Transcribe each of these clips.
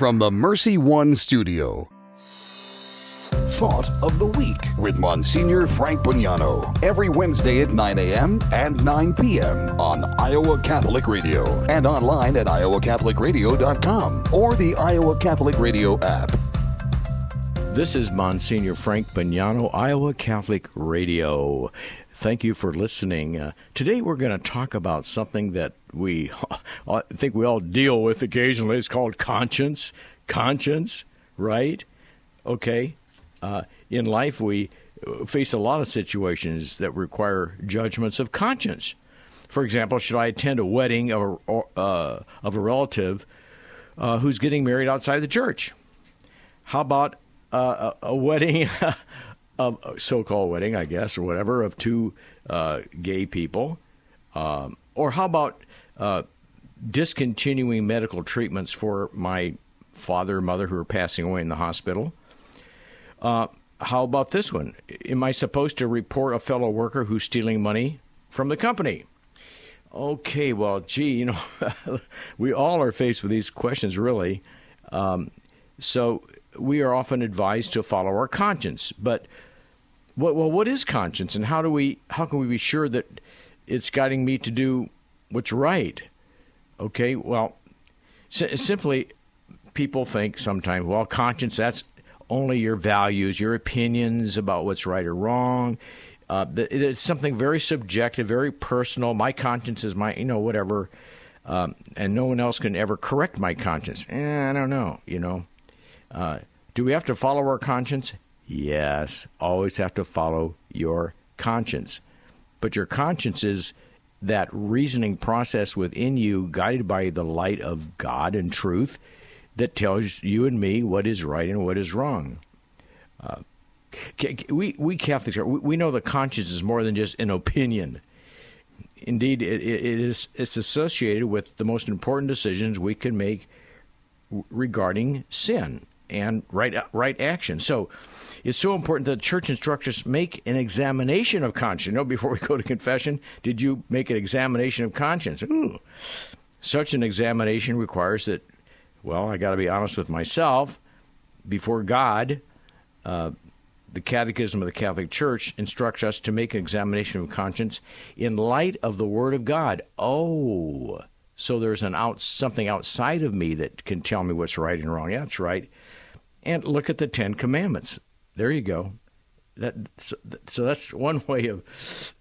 from the Mercy One studio. Thought of the Week with Monsignor Frank Bognanno. Every Wednesday at 9 a.m. and 9 p.m. on Iowa Catholic Radio and online at iowacatholicradio.com or the Iowa Catholic Radio app. This is Monsignor Frank Bognanno, Iowa Catholic Radio. Thank you for listening. Uh, today we're going to talk about something that we I think we all deal with occasionally. It's called conscience. Conscience, right? Okay. Uh, in life, we face a lot of situations that require judgments of conscience. For example, should I attend a wedding of a, uh, of a relative uh, who's getting married outside the church? How about uh, a, a wedding of so-called wedding, I guess, or whatever, of two uh, gay people, um, or how about uh, discontinuing medical treatments for my father and mother who are passing away in the hospital? Uh, how about this one? Am I supposed to report a fellow worker who's stealing money from the company? Okay, well, gee, you know, we all are faced with these questions, really. Um, so we are often advised to follow our conscience, but well, what is conscience, and how do we how can we be sure that it's guiding me to do what's right? Okay, well, s- simply people think sometimes, well, conscience that's only your values, your opinions about what's right or wrong. Uh, it's something very subjective, very personal. My conscience is my, you know, whatever, um, and no one else can ever correct my conscience. Eh, I don't know, you know. Uh, do we have to follow our conscience? Yes, always have to follow your conscience. But your conscience is that reasoning process within you, guided by the light of God and truth, that tells you and me what is right and what is wrong. Uh, we, we Catholics, are, we know that conscience is more than just an opinion. Indeed, it, it is it's associated with the most important decisions we can make regarding sin and right right action. So, it's so important that church instructors make an examination of conscience. You know, before we go to confession, did you make an examination of conscience? Ooh. Such an examination requires that, well, I got to be honest with myself before God. Uh, the Catechism of the Catholic Church instructs us to make an examination of conscience in light of the Word of God. Oh, so there's an out something outside of me that can tell me what's right and wrong. Yeah, that's right. And look at the Ten Commandments. There you go. That so, so that's one way of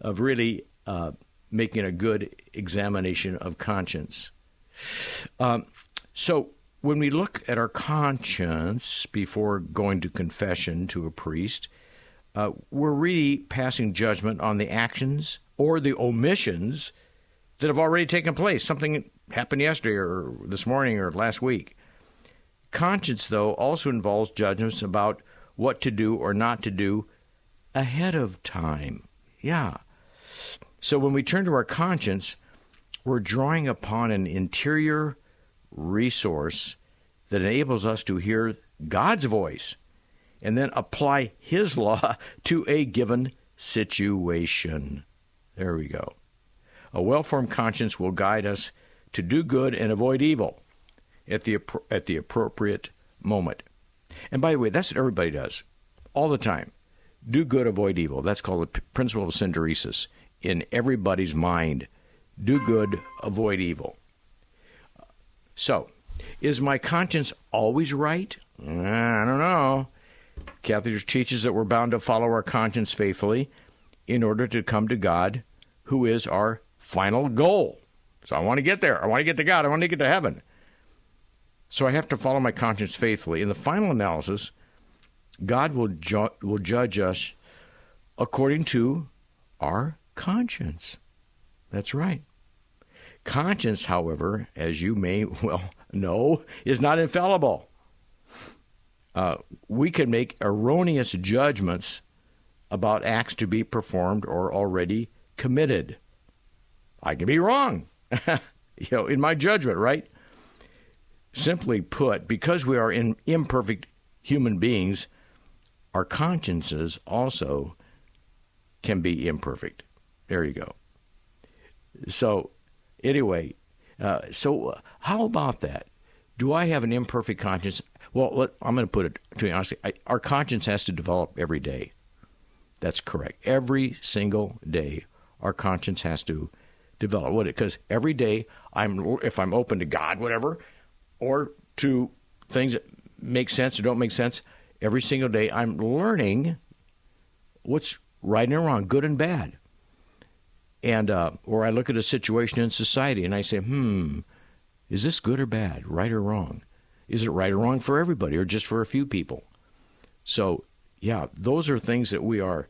of really uh, making a good examination of conscience. Um, so when we look at our conscience before going to confession to a priest, uh, we're really passing judgment on the actions or the omissions that have already taken place. Something happened yesterday or this morning or last week. Conscience, though, also involves judgments about what to do or not to do ahead of time. Yeah. So when we turn to our conscience, we're drawing upon an interior resource that enables us to hear God's voice and then apply His law to a given situation. There we go. A well formed conscience will guide us to do good and avoid evil at the, at the appropriate moment. And by the way, that's what everybody does all the time. Do good, avoid evil. That's called the principle of synderesis in everybody's mind. Do good, avoid evil. So, is my conscience always right? I don't know. Catholic teaches that we're bound to follow our conscience faithfully in order to come to God, who is our final goal. So I want to get there. I want to get to God. I want to get to heaven. So I have to follow my conscience faithfully. In the final analysis, God will, ju- will judge us according to our conscience. That's right. Conscience, however, as you may well know, is not infallible. Uh, we can make erroneous judgments about acts to be performed or already committed. I can be wrong, you know, in my judgment, right? Simply put, because we are imperfect human beings, our consciences also can be imperfect. There you go. So, anyway, uh, so how about that? Do I have an imperfect conscience? Well, let, I'm going to put it to you honestly. I, our conscience has to develop every day. That's correct. Every single day, our conscience has to develop. What? Because every day, I'm if I'm open to God, whatever, or to things that make sense or don't make sense. Every single day, I'm learning what's right and wrong, good and bad. And uh, or I look at a situation in society and I say, hmm, is this good or bad, right or wrong? Is it right or wrong for everybody or just for a few people? So, yeah, those are things that we are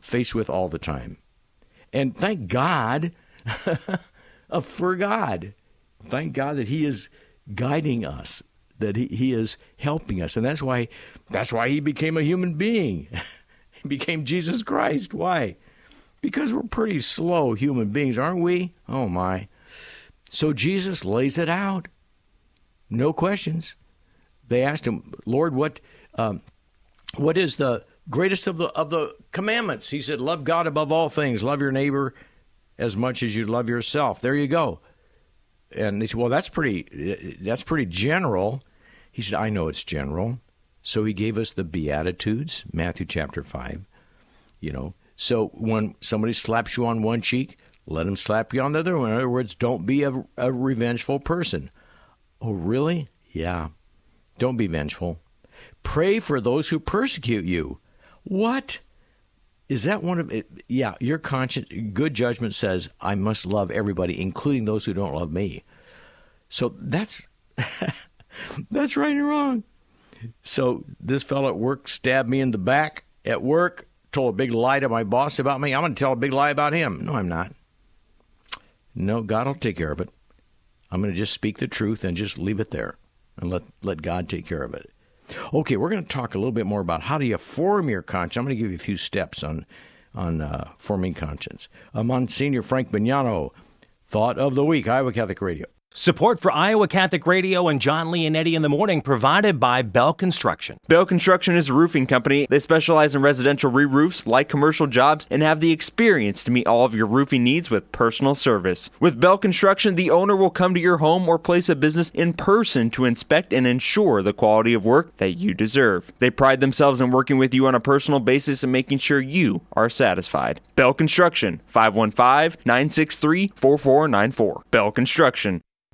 faced with all the time. And thank God for God. Thank God that He is guiding us, that He, he is helping us. And that's why that's why He became a human being. he became Jesus Christ. Why? Because we're pretty slow human beings, aren't we? Oh my. So Jesus lays it out. No questions. They asked him, Lord, what um, what is the greatest of the of the commandments? He said, Love God above all things, love your neighbor as much as you love yourself. There you go. And they said, Well, that's pretty that's pretty general. He said, I know it's general. So he gave us the Beatitudes, Matthew chapter five. You know. So when somebody slaps you on one cheek, let him slap you on the other. In other words, don't be a, a revengeful person. Oh, really? Yeah. Don't be vengeful. Pray for those who persecute you. What? Is that one of it? Yeah, your conscience, good judgment says, I must love everybody, including those who don't love me. So that's that's right and wrong. So this fellow at work stabbed me in the back at work, told a big lie to my boss about me. I'm going to tell a big lie about him. No, I'm not. No, God will take care of it. I'm going to just speak the truth and just leave it there and let, let God take care of it. Okay, we're going to talk a little bit more about how do you form your conscience. I'm going to give you a few steps on on uh, forming conscience. Monsignor Frank Bognanno, thought of the week, Iowa Catholic Radio. Support for Iowa Catholic Radio and John Leonetti in the morning provided by Bell Construction. Bell Construction is a roofing company. They specialize in residential re roofs, like commercial jobs, and have the experience to meet all of your roofing needs with personal service. With Bell Construction, the owner will come to your home or place of business in person to inspect and ensure the quality of work that you deserve. They pride themselves in working with you on a personal basis and making sure you are satisfied. Bell Construction, 515 963 4494. Bell Construction.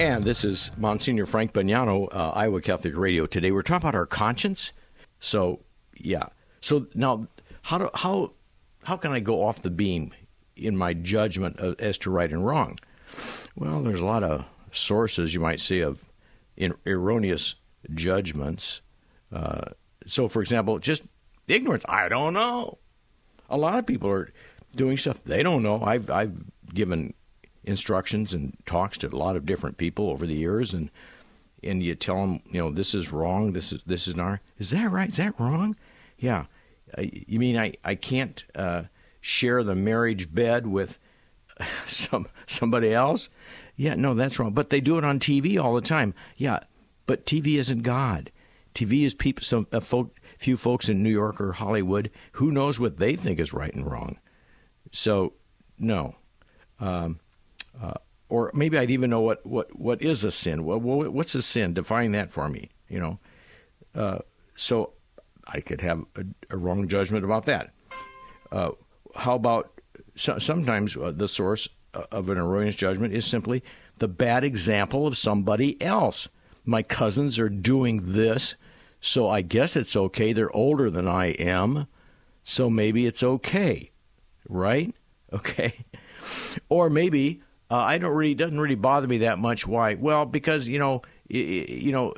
And this is Monsignor Frank Bognanno, uh, Iowa Catholic Radio. Today we're talking about our conscience. So, yeah. So now, how do, how how can I go off the beam in my judgment of, as to right and wrong? Well, there's a lot of sources you might see of in, erroneous judgments. Uh, so, for example, just ignorance. I don't know. A lot of people are doing stuff they don't know. I've I've given instructions and talks to a lot of different people over the years, and and you tell them, you know, this is wrong. This is this is not. Is that right? Is that wrong? Yeah. You mean I I can't uh, share the marriage bed with some somebody else. Yeah, no, that's wrong. But they do it on TV all the time. Yeah, but TV isn't God. TV is people, some a folk, few folks in New York or Hollywood. Who knows what they think is right and wrong? So, no. Um, uh, or maybe I'd even know what, what, what is a sin. What, what's a sin? Define that for me. You know. Uh, so I could have a, a wrong judgment about that. Uh, how about so, sometimes uh, the source uh, of an erroneous judgment is simply the bad example of somebody else. My cousins are doing this, so I guess it's okay. They're older than I am, so maybe it's okay, right? Okay. Or maybe uh, I don't really doesn't really bother me that much. Why? Well, because you know you know,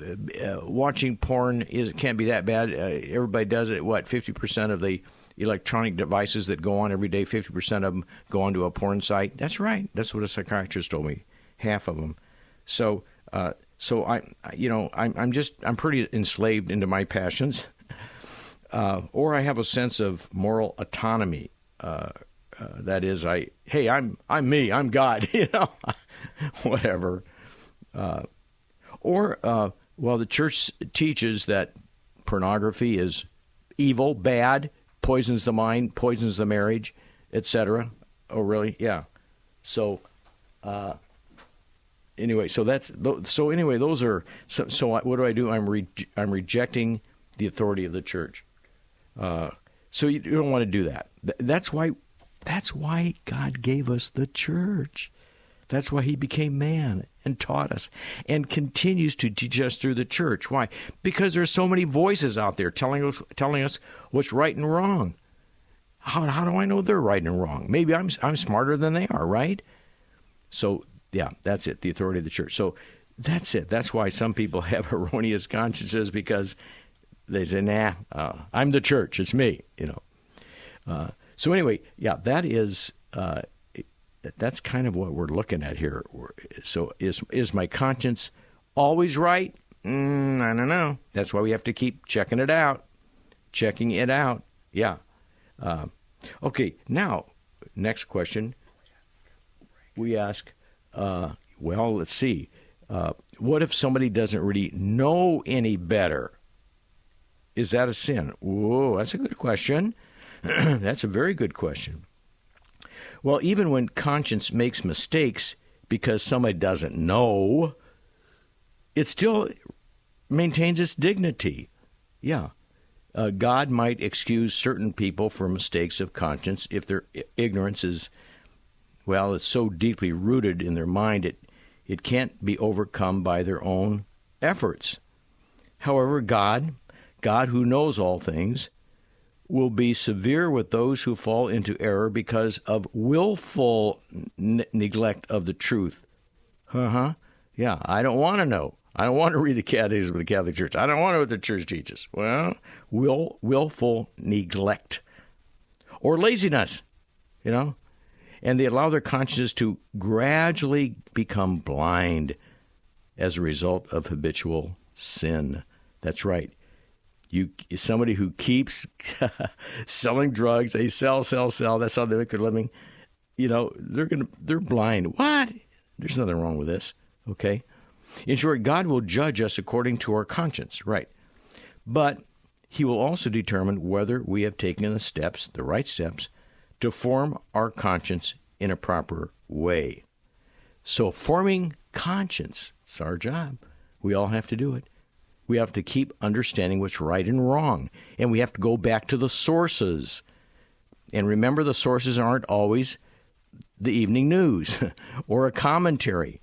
uh, watching porn is can't be that bad. Uh, everybody does it. What fifty percent of the electronic devices that go on every day, 50% of them go onto a porn site. That's right. That's what a psychiatrist told me. Half of them. So, uh, so I, you know, I'm, I'm just, I'm pretty enslaved into my passions. Uh, or I have a sense of moral autonomy. Uh, that is, I, hey, I'm, I'm me, I'm God, you know, whatever. Uh, or, uh, well, the church teaches that pornography is evil, bad, poisons the mind, poisons the marriage, etc. Oh, really? Yeah. So, uh, anyway, so that's so. Anyway, those are so. so what do I do? I'm re, I'm rejecting the authority of the church. Uh, so you, you don't want to do that. That's why. That's why God gave us the church. That's why he became man and taught us and continues to teach us through the church. Why? Because there's so many voices out there telling us telling us what's right and wrong. How, how do I know they're right and wrong? Maybe I'm I'm smarter than they are, right? So yeah, that's it. The authority of the church. So that's it. That's why some people have erroneous consciences because they say, "Nah, uh, I'm the church. It's me." You know. Uh, so anyway, yeah, that is uh, that's kind of what we're looking at here. So is is my conscience always right? Mm, I don't know. That's why we have to keep checking it out, checking it out. Yeah. Uh, okay. Now, next question. We ask. Uh, well, let's see. Uh, what if somebody doesn't really know any better? Is that a sin? Whoa, that's a good question. that's a very good question. Well, even when conscience makes mistakes because somebody doesn't know, it still maintains its dignity. Yeah. Uh, God might excuse certain people for mistakes of conscience if their ignorance is, well, it's so deeply rooted in their mind it, it can't be overcome by their own efforts. However, God, God who knows all things, will be severe with those who fall into error because of willful n- neglect of the truth. Uh huh. Yeah, I don't want to know. I don't want to read the Catechism of the Catholic Church. I don't want to know what the Church teaches. Well, will willful neglect or laziness, you know, and they allow their consciences to gradually become blind as a result of habitual sin. That's right you somebody who keeps selling drugs, they sell, sell, sell. That's how they make their living. You know, they're gonna they're blind. What? There's nothing wrong with this. Okay. In short, God will judge us according to our conscience, right? But He will also determine whether we have taken the steps, the right steps, to form our conscience in a proper way. So, forming conscience, it's our job. We all have to do it. We have to keep understanding what's right and wrong. And we have to go back to the sources. And remember, the sources aren't always the evening news or a commentary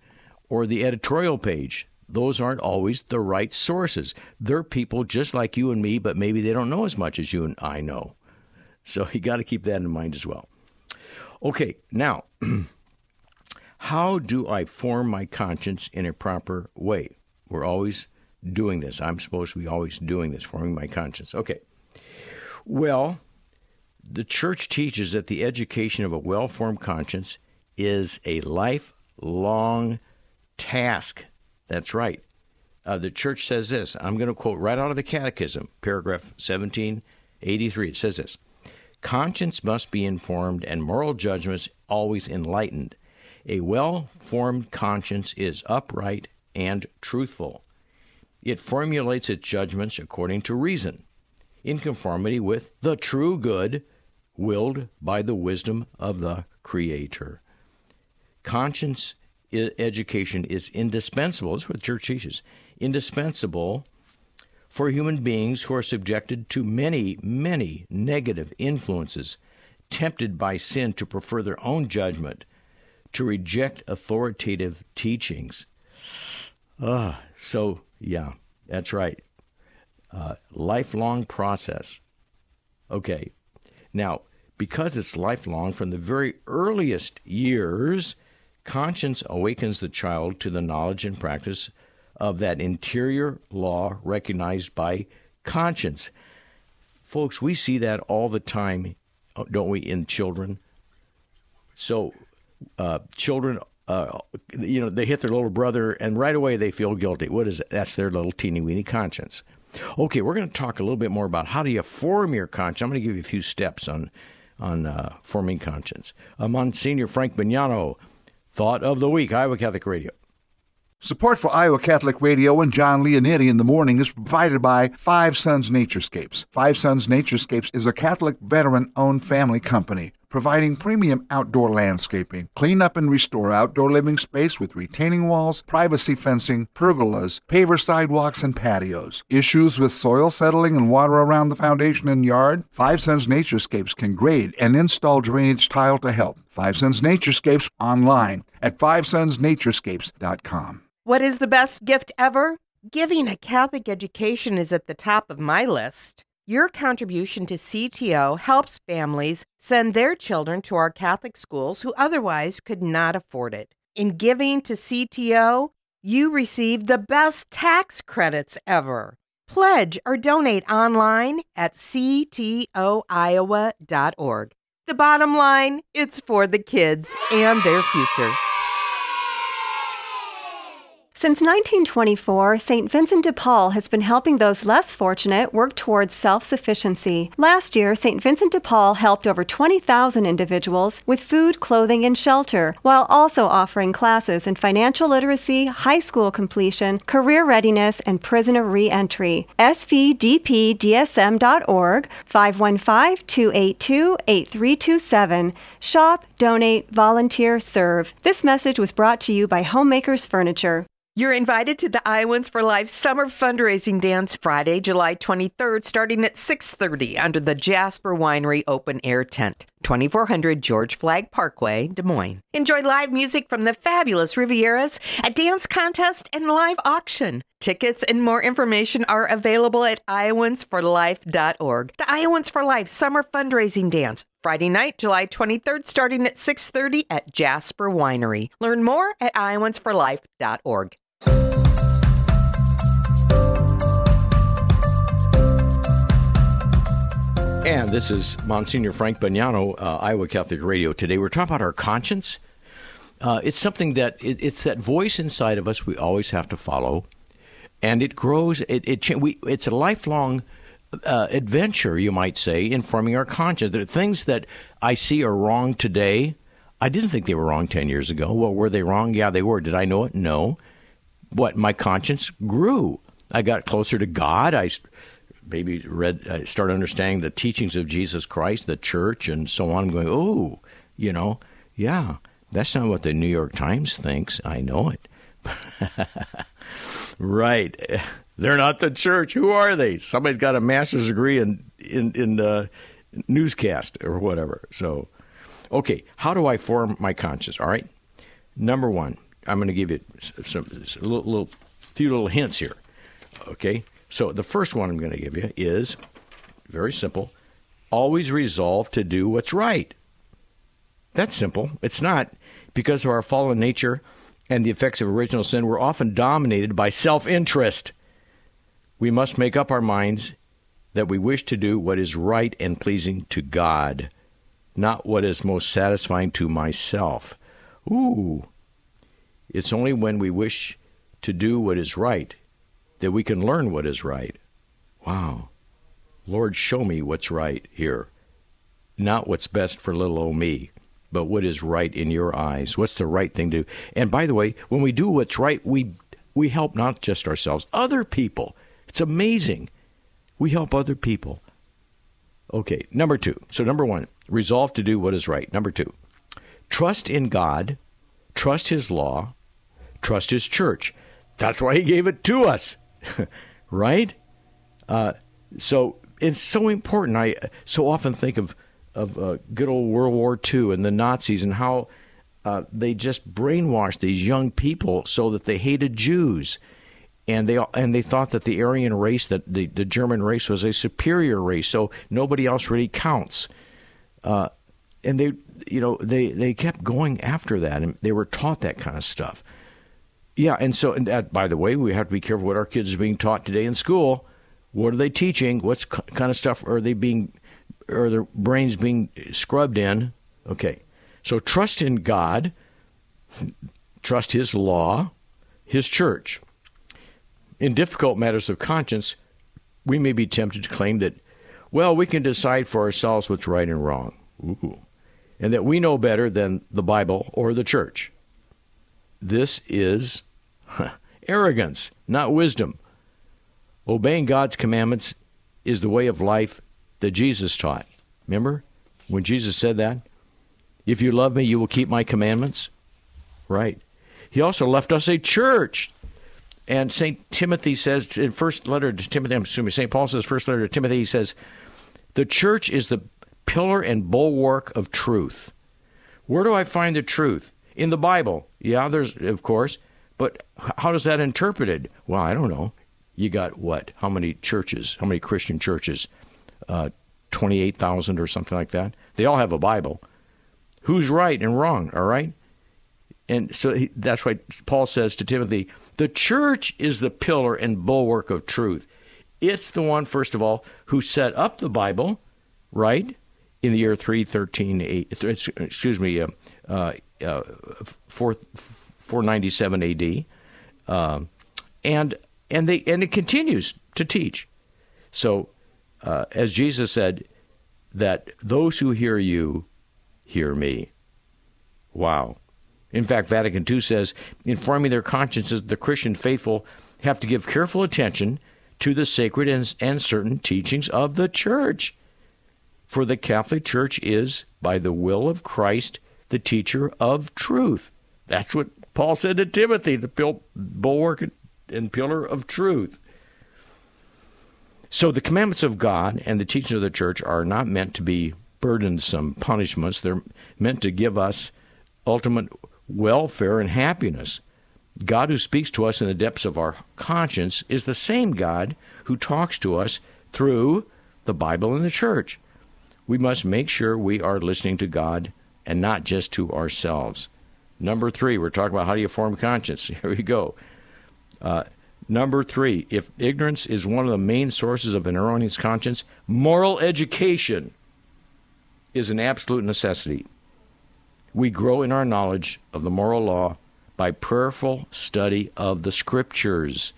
or the editorial page. Those aren't always the right sources. They're people just like you and me, but maybe they don't know as much as you and I know. So you got to keep that in mind as well. Okay, now, how do I form my conscience in a proper way? We're always doing this. I'm supposed to be always doing this, forming my conscience. Okay. Well, the church teaches that the education of a well formed conscience is a lifelong task. That's right. Uh, the church says this. I'm going to quote right out of the Catechism, paragraph 1783. It says this Conscience must be informed and moral judgments always enlightened. A well formed conscience is upright and truthful. It formulates its judgments according to reason, in conformity with the true good willed by the wisdom of the Creator. Conscience education is indispensable. That's what the church teaches. Indispensable for human beings who are subjected to many, many negative influences, tempted by sin to prefer their own judgment, to reject authoritative teachings. Ah, so yeah, that's right. Uh, lifelong process. Okay, now because it's lifelong from the very earliest years, conscience awakens the child to the knowledge and practice of that interior law recognized by conscience. Folks, we see that all the time, don't we, in children? So, uh, children, uh, you know, they hit their little brother, and right away they feel guilty. What is it? That's their little teeny weeny conscience. Okay, we're going to talk a little bit more about how do you form your conscience. I'm going to give you a few steps on on uh, forming conscience. Uh, Monsignor Frank Bognanno, thought of the week, Iowa Catholic Radio. Support for Iowa Catholic Radio and John Leonetti in the morning is provided by Five Sons Naturescapes. Five Sons Naturescapes is a Catholic veteran owned family company providing premium outdoor landscaping, clean up and restore outdoor living space with retaining walls, privacy fencing, pergolas, paver sidewalks, and patios. Issues with soil settling and water around the foundation and yard? Five Sons Naturescapes can grade and install drainage tile to help. Five Sons Naturescapes online at fivesonsnaturescapes.com. What is the best gift ever? Giving a Catholic education is at the top of my list. Your contribution to CTO helps families send their children to our Catholic schools who otherwise could not afford it. In giving to CTO, you receive the best tax credits ever. Pledge or donate online at ctoiowa.org. The bottom line, it's for the kids and their future. Since 1924, St. Vincent de Paul has been helping those less fortunate work towards self sufficiency. Last year, St. Vincent de Paul helped over 20,000 individuals with food, clothing, and shelter, while also offering classes in financial literacy, high school completion, career readiness, and prisoner reentry. SVDPDSM.org, 515 282 8327. Shop, donate, volunteer, serve. This message was brought to you by Homemakers Furniture. You're invited to the Iowans for Life Summer Fundraising Dance Friday, July 23rd, starting at 6:30 under the Jasper Winery Open Air Tent, 2400 George Flagg Parkway, Des Moines. Enjoy live music from the fabulous Rivieras, a dance contest, and live auction. Tickets and more information are available at iowansforlife.org. The Iowans for Life Summer Fundraising Dance, Friday night, July 23rd, starting at 6:30 at Jasper Winery. Learn more at iowansforlife.org. And this is Monsignor Frank Bognanno, uh, Iowa Catholic Radio. Today we're talking about our conscience. Uh, it's something that it, it's that voice inside of us we always have to follow, and it grows. It, it we, it's a lifelong uh, adventure, you might say, in forming our conscience. There are things that I see are wrong today. I didn't think they were wrong ten years ago. Well, were they wrong? Yeah, they were. Did I know it? No. What my conscience grew. I got closer to God. I maybe read, I started understanding the teachings of Jesus Christ, the church, and so on. I'm going, oh, you know, yeah, that's not what the New York Times thinks. I know it. right. They're not the church. Who are they? Somebody's got a master's degree in in in uh, newscast or whatever. So, okay, how do I form my conscience? All right. Number one, I'm going to give you some, some little, little few little hints here. Okay. So the first one I'm going to give you is very simple. Always resolve to do what's right. That's simple. It's not because of our fallen nature and the effects of original sin. We're often dominated by self interest. We must make up our minds that we wish to do what is right and pleasing to God, not what is most satisfying to myself. Ooh. It's only when we wish to do what is right that we can learn what is right. Wow. Lord, show me what's right here. not what's best for little old me, but what is right in your eyes. What's the right thing to do? And by the way, when we do what's right, we we help not just ourselves, other people. It's amazing. We help other people. Okay, number two. So, number one, resolve to do what is right. Number two, trust in God, trust His law, trust His church. That's why He gave it to us, right? Uh, so, it's so important. I so often think of of uh, good old World War II and the Nazis and how uh, they just brainwashed these young people so that they hated Jews, and they and they thought that the Aryan race, that the, the German race, was a superior race, so nobody else really counts. Uh, and they, you know, they they kept going after that, and they were taught that kind of stuff. Yeah, and so, and that, by the way, we have to be careful what our kids are being taught today in school. What are they teaching? What kind of stuff are they being, are their brains being scrubbed in? Okay, so trust in God, trust His law, His church. In difficult matters of conscience, we may be tempted to claim that, well, we can decide for ourselves what's right and wrong, Ooh. and that we know better than the Bible or the church. This is arrogance, not wisdom. Obeying God's commandments is the way of life that Jesus taught. Remember when Jesus said that? If you love me, you will keep my commandments. Right. He also left us a church. And St. Timothy says in first letter to Timothy, I'm assuming St. Paul says first letter to Timothy, he says, the church is the pillar and bulwark of truth. Where do I find the truth? In the Bible. Yeah, there's of course, but how does that interpreted? Well, I don't know. You got what? How many churches? How many Christian churches? Uh, Twenty-eight thousand or something like that. They all have a Bible who's right and wrong, all right? And so he, that's why Paul says to Timothy, the church is the pillar and bulwark of truth. It's the one, first of all, who set up the Bible, right? In the year 313, excuse me, uh, uh, uh, 4, 497 AD. Uh, and, and, they, and it continues to teach. So, uh, as Jesus said, that those who hear you hear me. Wow. In fact, Vatican II says, informing their consciences, the Christian faithful have to give careful attention to the sacred and, and certain teachings of the Church. For the Catholic Church is, by the will of Christ, the teacher of truth. That's what Paul said to Timothy, the bulwark and pillar of truth. So the commandments of God and the teachings of the church are not meant to be burdensome punishments. They're meant to give us ultimate welfare and happiness. God who speaks to us in the depths of our conscience is the same God who talks to us through the Bible and the church. We must make sure we are listening to God and not just to ourselves. Number three, we're talking about how do you form conscience. Here we go. Uh, number three, if ignorance is one of the main sources of an erroneous conscience, moral education is an absolute necessity. We grow in our knowledge of the moral law by prayerful study of the scriptures,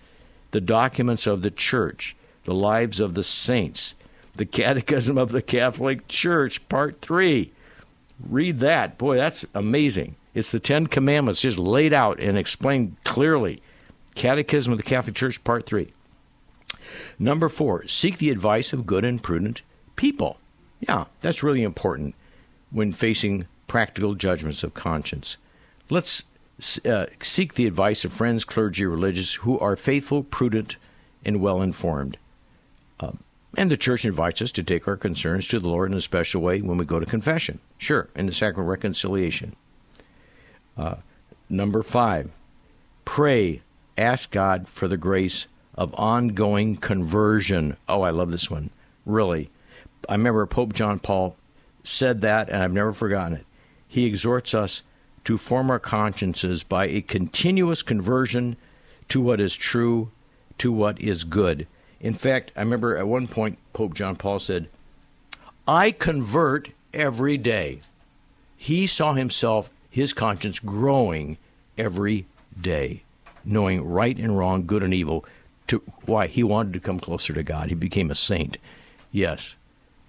the documents of the church, the lives of the saints, the Catechism of the Catholic Church, Part 3. Read that. Boy, that's amazing. It's the Ten Commandments just laid out and explained clearly. Catechism of the Catholic Church, Part 3. Number four, seek the advice of good and prudent people. Yeah, that's really important when facing practical judgments of conscience. Let's uh, seek the advice of friends, clergy, religious who are faithful, prudent, and well informed. Uh, and the church invites us to take our concerns to the Lord in a special way when we go to confession. Sure, in the sacrament of reconciliation. Uh, number five, pray, ask God for the grace of ongoing conversion. Oh, I love this one. Really. I remember Pope John Paul said that, and I've never forgotten it. He exhorts us to form our consciences by a continuous conversion to what is true, to what is good. In fact, I remember at one point Pope John Paul said, I convert every day. He saw himself, his conscience growing every day, knowing right and wrong, good and evil. To why he wanted to come closer to God. He became a saint. Yes,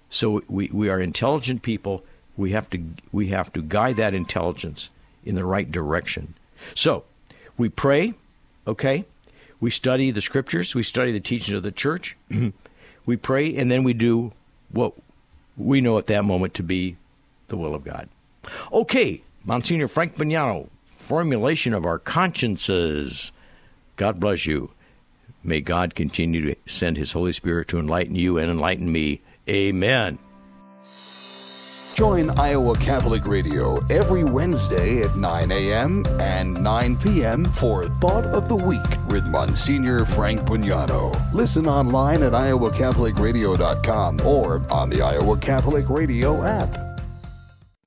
So we, we are intelligent people. We have to we have to guide that intelligence in the right direction. So we pray, okay? We study the scriptures, we study the teachings of the church, we pray, and then we do what we know at that moment to be the will of God. Okay, Monsignor Frank Bognanno, formulation of our consciences. God bless you. May God continue to send His Holy Spirit to enlighten you and enlighten me. Amen. Join Iowa Catholic Radio every Wednesday at 9 a.m. and 9 p.m. for Thought of the Week with Monsignor Frank Bognanno. Listen online at iowacatholicradio.com or on the Iowa Catholic Radio app.